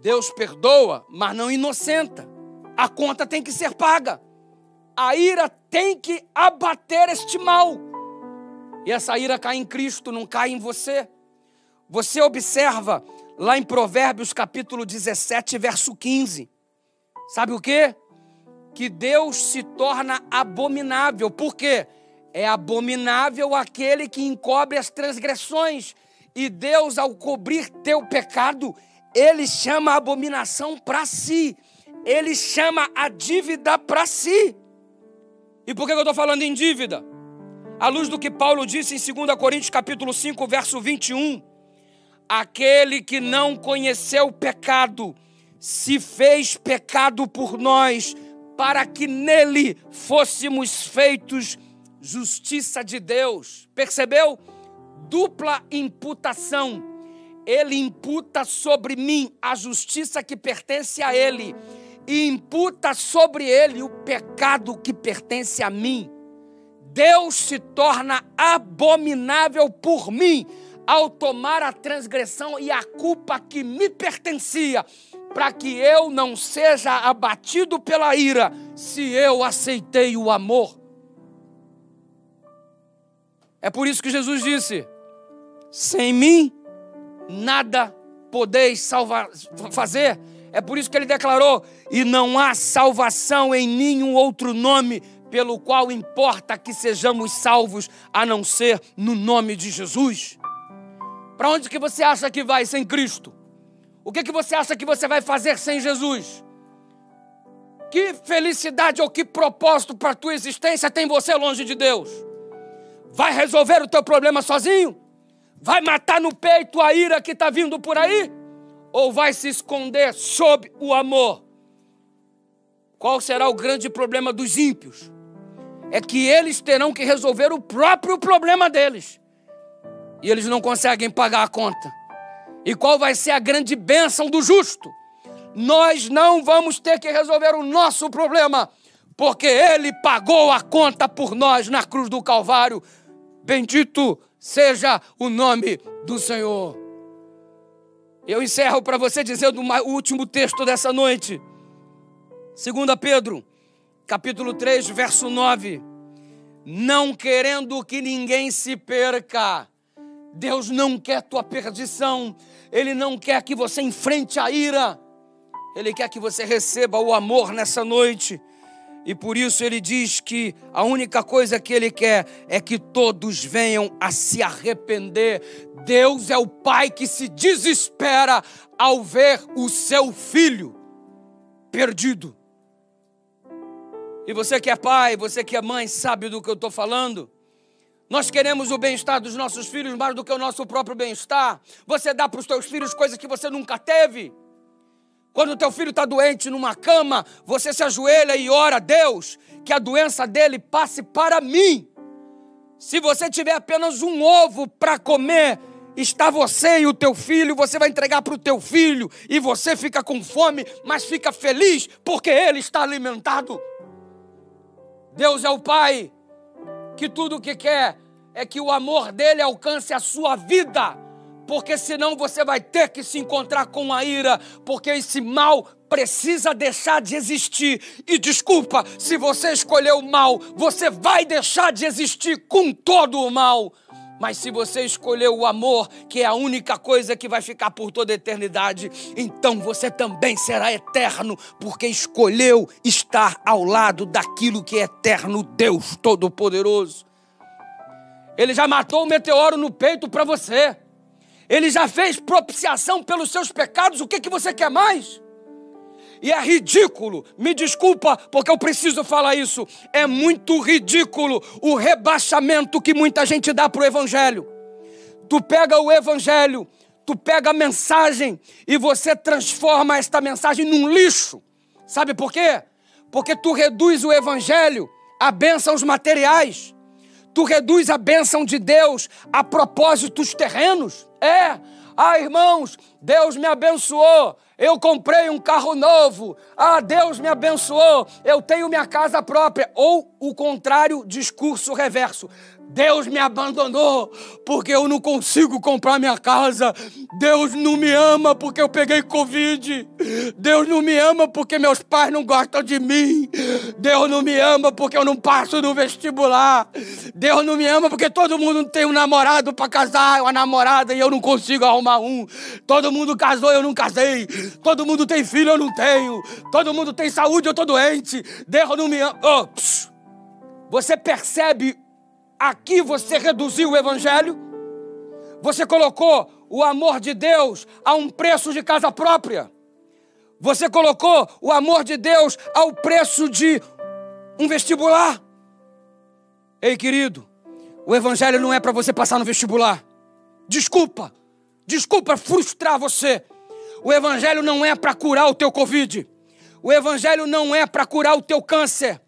Deus perdoa, mas não inocenta. A conta tem que ser paga. A ira tem que abater este mal. E essa ira cai em Cristo, não cai em você. Você observa lá em Provérbios capítulo 17, verso 15. Sabe o que? Que Deus se torna abominável. Por quê? É abominável aquele que encobre as transgressões. E Deus, ao cobrir teu pecado, ele chama a abominação para si. Ele chama a dívida para si. E por que eu estou falando em dívida? À luz do que Paulo disse em 2 Coríntios capítulo 5, verso 21. Aquele que não conheceu o pecado, se fez pecado por nós, para que nele fôssemos feitos justiça de Deus. Percebeu? Dupla imputação. Ele imputa sobre mim a justiça que pertence a ele e imputa sobre ele o pecado que pertence a mim. Deus se torna abominável por mim ao tomar a transgressão e a culpa que me pertencia para que eu não seja abatido pela ira, se eu aceitei o amor. É por isso que Jesus disse: sem mim nada podeis salvar, fazer. É por isso que ele declarou: e não há salvação em nenhum outro nome pelo qual importa que sejamos salvos, a não ser no nome de Jesus. Para onde que você acha que vai sem Cristo? O que, que você acha que você vai fazer sem Jesus? Que felicidade ou que propósito para a tua existência tem você longe de Deus? Vai resolver o teu problema sozinho? Vai matar no peito a ira que está vindo por aí? Ou vai se esconder sob o amor? Qual será o grande problema dos ímpios? É que eles terão que resolver o próprio problema deles. E eles não conseguem pagar a conta. E qual vai ser a grande bênção do justo? Nós não vamos ter que resolver o nosso problema, porque Ele pagou a conta por nós na cruz do Calvário. Bendito seja o nome do Senhor. Eu encerro para você dizendo o último texto dessa noite. 2 Pedro, capítulo 3, verso 9. Não querendo que ninguém se perca, Deus não quer tua perdição, Ele não quer que você enfrente a ira, Ele quer que você receba o amor nessa noite. E por isso ele diz que a única coisa que ele quer é que todos venham a se arrepender. Deus é o pai que se desespera ao ver o seu filho perdido. E você que é pai, você que é mãe, sabe do que eu estou falando? Nós queremos o bem-estar dos nossos filhos mais do que o nosso próprio bem-estar. Você dá para os teus filhos coisas que você nunca teve. Quando o teu filho está doente numa cama, você se ajoelha e ora a Deus que a doença dele passe para mim. Se você tiver apenas um ovo para comer, está você e o teu filho, você vai entregar para o teu filho e você fica com fome, mas fica feliz porque ele está alimentado. Deus é o Pai que tudo o que quer é que o amor dele alcance a sua vida, porque senão você vai ter que se encontrar com a ira, porque esse mal precisa deixar de existir. E desculpa, se você escolheu o mal, você vai deixar de existir com todo o mal. Mas se você escolheu o amor, que é a única coisa que vai ficar por toda a eternidade, então você também será eterno, porque escolheu estar ao lado daquilo que é eterno, Deus Todo-Poderoso. Ele já matou o meteoro no peito para você. Ele já fez propiciação pelos seus pecados. O que, que você quer mais? E é ridículo, me desculpa porque eu preciso falar isso. É muito ridículo o rebaixamento que muita gente dá para o Evangelho. Tu pega o Evangelho, tu pega a mensagem e você transforma esta mensagem num lixo. Sabe por quê? Porque tu reduz o Evangelho a bênçãos materiais. Tu reduz a bênção de Deus a propósitos terrenos. É. Ah, irmãos, Deus me abençoou eu comprei um carro novo, ah, Deus me abençoou, eu tenho minha casa própria. Ou o contrário, discurso reverso. Deus me abandonou porque eu não consigo comprar minha casa. Deus não me ama porque eu peguei Covid. Deus não me ama porque meus pais não gostam de mim. Deus não me ama porque eu não passo no vestibular. Deus não me ama porque todo mundo tem um namorado para casar, uma namorada e eu não consigo arrumar um. Todo mundo casou, eu não casei. Todo mundo tem filho, eu não tenho. Todo mundo tem saúde, eu tô doente. Deus não me ama. Oh, você percebe Aqui você reduziu o evangelho, você colocou o amor de Deus a um preço de casa própria. Você colocou o amor de Deus ao preço de um vestibular. Ei, querido, o evangelho não é para você passar no vestibular. Desculpa, desculpa frustrar você. O evangelho não é para curar o teu covid. O evangelho não é para curar o teu câncer.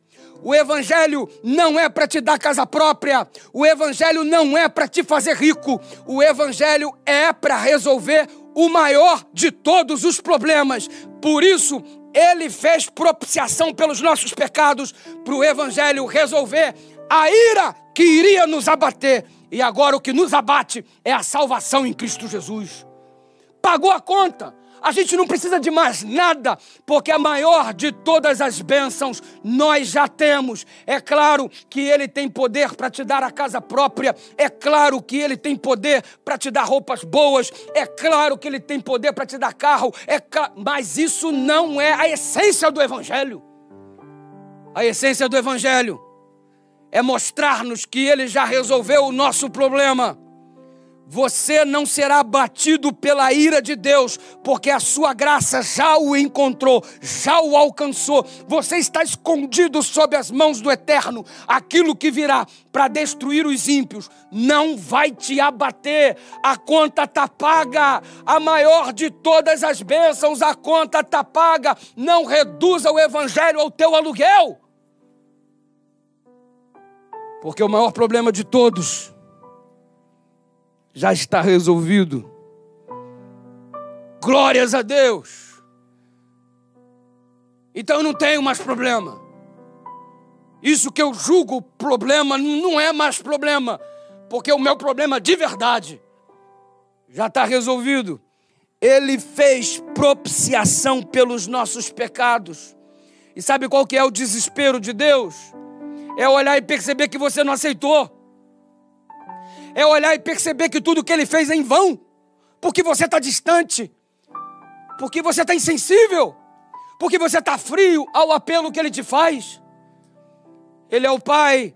O Evangelho não é para te dar casa própria. O Evangelho não é para te fazer rico. O Evangelho é para resolver o maior de todos os problemas. Por isso, ele fez propiciação pelos nossos pecados para o Evangelho resolver a ira que iria nos abater. E agora o que nos abate é a salvação em Cristo Jesus. Pagou a conta a gente não precisa de mais nada, porque a maior de todas as bênçãos nós já temos. É claro que Ele tem poder para te dar a casa própria, é claro que Ele tem poder para te dar roupas boas, é claro que Ele tem poder para te dar carro, é mas isso não é a essência do Evangelho. A essência do Evangelho é mostrar-nos que Ele já resolveu o nosso problema você não será abatido pela ira de Deus, porque a sua graça já o encontrou, já o alcançou. Você está escondido sob as mãos do Eterno. Aquilo que virá para destruir os ímpios não vai te abater. A conta está paga, a maior de todas as bênçãos, a conta está paga. Não reduza o evangelho ao teu aluguel. Porque o maior problema de todos já está resolvido. Glórias a Deus. Então eu não tenho mais problema. Isso que eu julgo problema não é mais problema, porque o meu problema de verdade já está resolvido. Ele fez propiciação pelos nossos pecados. E sabe qual que é o desespero de Deus? É olhar e perceber que você não aceitou é olhar e perceber que tudo que ele fez é em vão, porque você está distante, porque você está insensível, porque você está frio ao apelo que ele te faz. Ele é o pai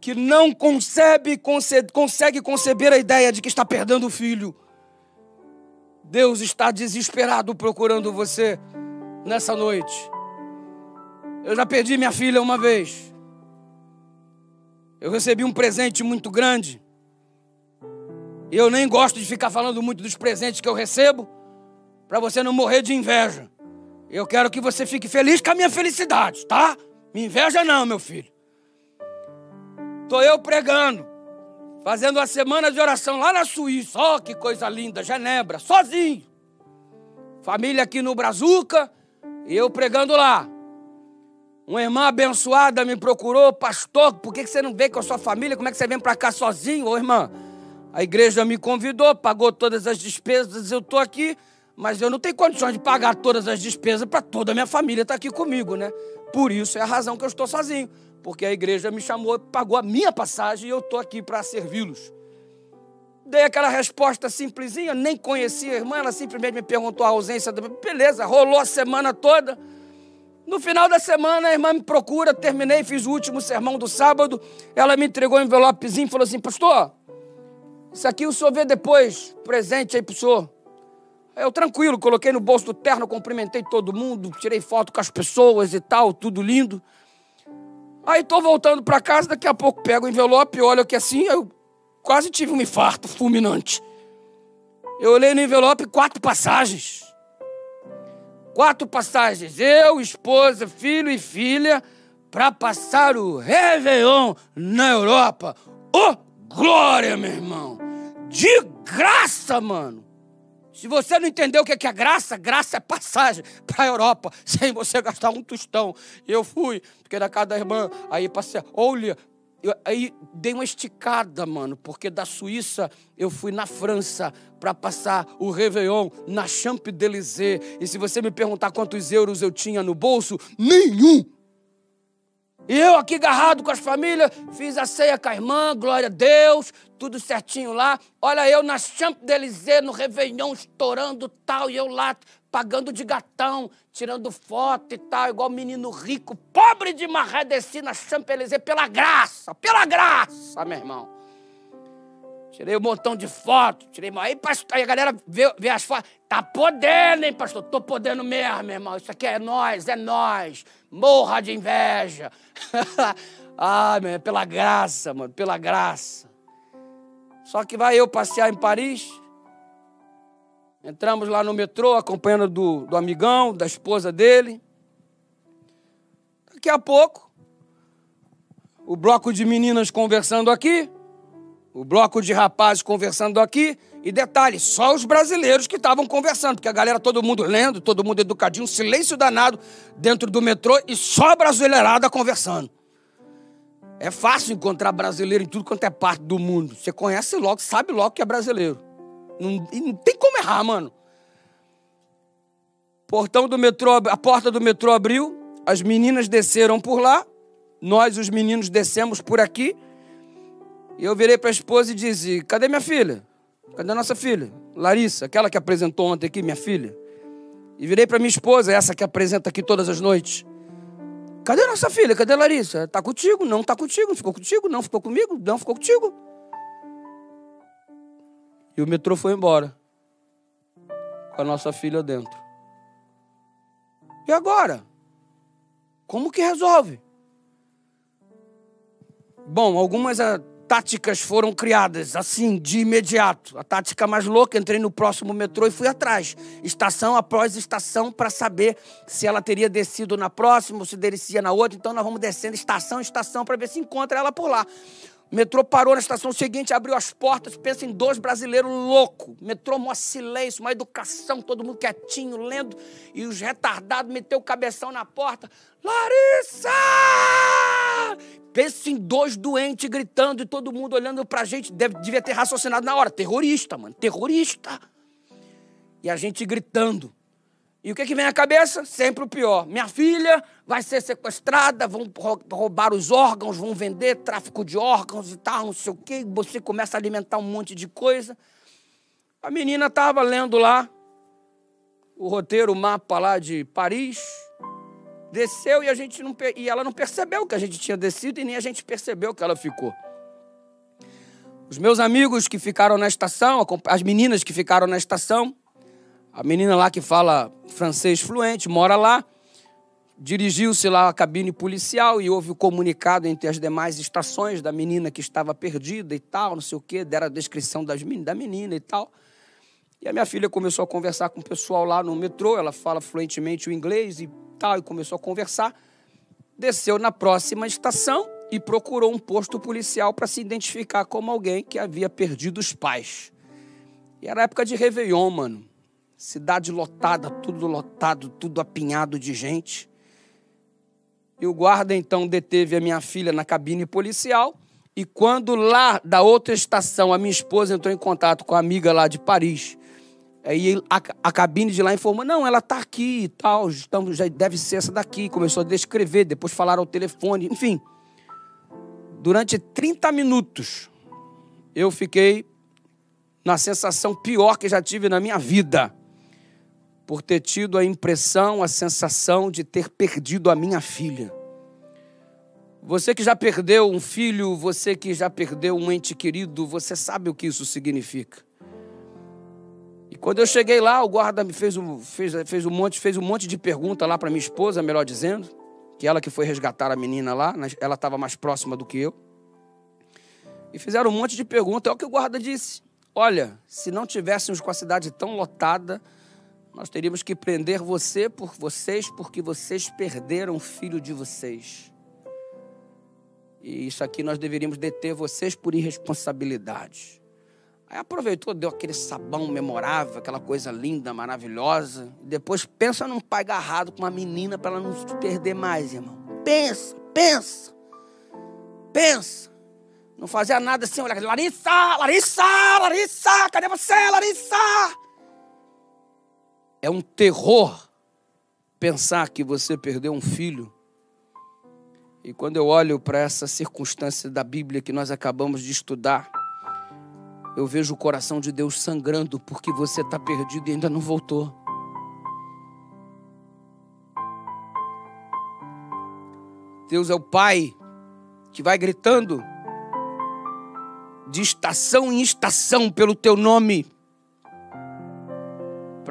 que não concebe, conce, consegue conceber a ideia de que está perdendo o filho. Deus está desesperado procurando você nessa noite. Eu já perdi minha filha uma vez. Eu recebi um presente muito grande. Eu nem gosto de ficar falando muito dos presentes que eu recebo, para você não morrer de inveja. Eu quero que você fique feliz com a minha felicidade, tá? Me inveja não, meu filho. Estou eu pregando, fazendo uma semana de oração lá na Suíça. Ó, oh, que coisa linda, Genebra, sozinho. Família aqui no Brazuca e eu pregando lá. Uma irmã abençoada me procurou, pastor, por que você não veio com a sua família? Como é que você vem para cá sozinho? Ô irmã, a igreja me convidou, pagou todas as despesas, eu estou aqui, mas eu não tenho condições de pagar todas as despesas para toda a minha família estar tá aqui comigo, né? Por isso é a razão que eu estou sozinho porque a igreja me chamou, pagou a minha passagem e eu estou aqui para servi-los. Dei aquela resposta simplesinha, nem conhecia a irmã, ela simplesmente me perguntou a ausência. Da... Beleza, rolou a semana toda. No final da semana, a irmã me procura, terminei, fiz o último sermão do sábado. Ela me entregou um envelopezinho e falou assim: Pastor, isso aqui o senhor vê depois, presente aí para o senhor. Eu tranquilo, coloquei no bolso do terno, cumprimentei todo mundo, tirei foto com as pessoas e tal, tudo lindo. Aí tô voltando para casa, daqui a pouco pego o envelope, olho que assim, eu quase tive um infarto fulminante. Eu olhei no envelope quatro passagens. Quatro passagens. Eu, esposa, filho e filha, para passar o Réveillon na Europa. Oh, glória, meu irmão! De graça, mano! Se você não entendeu o que é graça, graça é passagem para a Europa, sem você gastar um tostão. Eu fui, porque na casa da irmã, aí passei, olha, eu, aí dei uma esticada, mano, porque da Suíça eu fui na França para passar o Réveillon na Champs-Élysées. E se você me perguntar quantos euros eu tinha no bolso, nenhum. Eu aqui agarrado com as famílias, fiz a ceia com a irmã, glória a Deus, tudo certinho lá. Olha eu na Champs-Élysées, no Réveillon, estourando tal, e eu lá pagando de gatão, tirando foto e tal, igual menino rico, pobre de marré, desci na Champs-Élysées pela graça, pela graça, meu irmão. Tirei um montão de fotos, tirei. Aí, pastor, aí a galera vê, vê as fotos. Tá podendo, hein, pastor? Tô podendo mesmo, meu irmão. Isso aqui é nós, é nós. Morra de inveja. ah, meu, pela graça, mano, pela graça. Só que vai eu passear em Paris. Entramos lá no metrô, acompanhando do, do amigão, da esposa dele. Daqui a pouco, o bloco de meninas conversando aqui o bloco de rapazes conversando aqui. E detalhe, só os brasileiros que estavam conversando, porque a galera, todo mundo lendo, todo mundo educadinho, silêncio danado dentro do metrô e só brasileirada conversando. É fácil encontrar brasileiro em tudo quanto é parte do mundo. Você conhece logo, sabe logo que é brasileiro. Não, não tem como errar, mano. Portão do metrô, a porta do metrô abriu, as meninas desceram por lá, nós, os meninos, descemos por aqui. E eu virei para a esposa e disse: Cadê minha filha? Cadê a nossa filha? Larissa, aquela que apresentou ontem aqui, minha filha. E virei para minha esposa, essa que apresenta aqui todas as noites. Cadê nossa filha? Cadê Larissa? Tá contigo? Não tá contigo. Ficou contigo? Não ficou comigo? Não ficou contigo. E o metrô foi embora. Com a nossa filha dentro. E agora? Como que resolve? Bom, algumas táticas foram criadas assim, de imediato. A tática mais louca, entrei no próximo metrô e fui atrás, estação após estação, para saber se ela teria descido na próxima ou se descia na outra. Então nós vamos descendo estação estação para ver se encontra ela por lá. O metrô parou na estação seguinte, abriu as portas, pensa em dois brasileiros loucos. Metrô, mó silêncio, uma educação, todo mundo quietinho, lendo. E os retardados meteu o cabeção na porta. Larissa! Pensa em dois doentes gritando e todo mundo olhando pra gente. Deve, devia ter raciocinado na hora. Terrorista, mano, terrorista. E a gente gritando. E o que, que vem à cabeça? Sempre o pior. Minha filha vai ser sequestrada, vão roubar os órgãos, vão vender tráfico de órgãos e tal, não sei o quê. Você começa a alimentar um monte de coisa. A menina estava lendo lá o roteiro, o mapa lá de Paris. Desceu e a gente não e ela não percebeu que a gente tinha descido e nem a gente percebeu que ela ficou. Os meus amigos que ficaram na estação, as meninas que ficaram na estação, a menina lá que fala francês fluente, mora lá, dirigiu-se lá à cabine policial e houve o comunicado entre as demais estações da menina que estava perdida e tal, não sei o quê, deram a descrição das, da menina e tal. E a minha filha começou a conversar com o pessoal lá no metrô, ela fala fluentemente o inglês e tal, e começou a conversar. Desceu na próxima estação e procurou um posto policial para se identificar como alguém que havia perdido os pais. E era época de Réveillon, mano. Cidade lotada, tudo lotado, tudo apinhado de gente. E o guarda então deteve a minha filha na cabine policial. E quando lá da outra estação a minha esposa entrou em contato com a amiga lá de Paris, Aí a, a, cabine de lá informou, não, ela está aqui e tal, então já deve ser essa daqui. Começou a descrever, depois falaram ao telefone, enfim. Durante 30 minutos, eu fiquei na sensação pior que já tive na minha vida. Por ter tido a impressão, a sensação de ter perdido a minha filha. Você que já perdeu um filho, você que já perdeu um ente querido, você sabe o que isso significa. E quando eu cheguei lá, o guarda me fez um, fez, fez um, monte, fez um monte de pergunta lá para minha esposa, melhor dizendo, que ela que foi resgatar a menina lá, ela estava mais próxima do que eu. E fizeram um monte de perguntas. É o que o guarda disse. Olha, se não tivéssemos com a cidade tão lotada, nós teríamos que prender você por vocês, porque vocês perderam o filho de vocês. E isso aqui nós deveríamos deter vocês por irresponsabilidade. Aí aproveitou, deu aquele sabão memorável, aquela coisa linda, maravilhosa. Depois pensa num pai agarrado com uma menina para ela não se perder mais, irmão. Pensa, pensa, pensa. Não fazia nada assim, olha, Larissa, Larissa, Larissa, cadê você, Larissa? É um terror pensar que você perdeu um filho. E quando eu olho para essa circunstância da Bíblia que nós acabamos de estudar, eu vejo o coração de Deus sangrando porque você está perdido e ainda não voltou. Deus é o Pai que vai gritando de estação em estação pelo teu nome,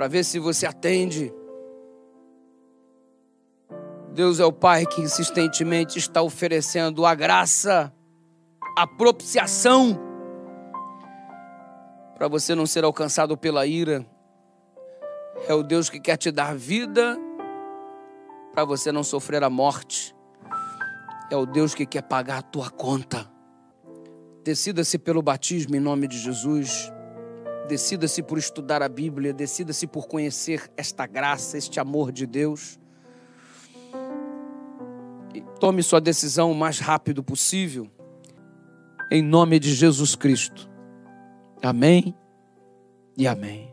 para ver se você atende. Deus é o Pai que insistentemente está oferecendo a graça, a propiciação para você não ser alcançado pela ira. É o Deus que quer te dar vida para você não sofrer a morte. É o Deus que quer pagar a tua conta. Decida-se pelo batismo em nome de Jesus. Decida-se por estudar a Bíblia, decida-se por conhecer esta graça, este amor de Deus. E tome sua decisão o mais rápido possível, em nome de Jesus Cristo. Amém e amém.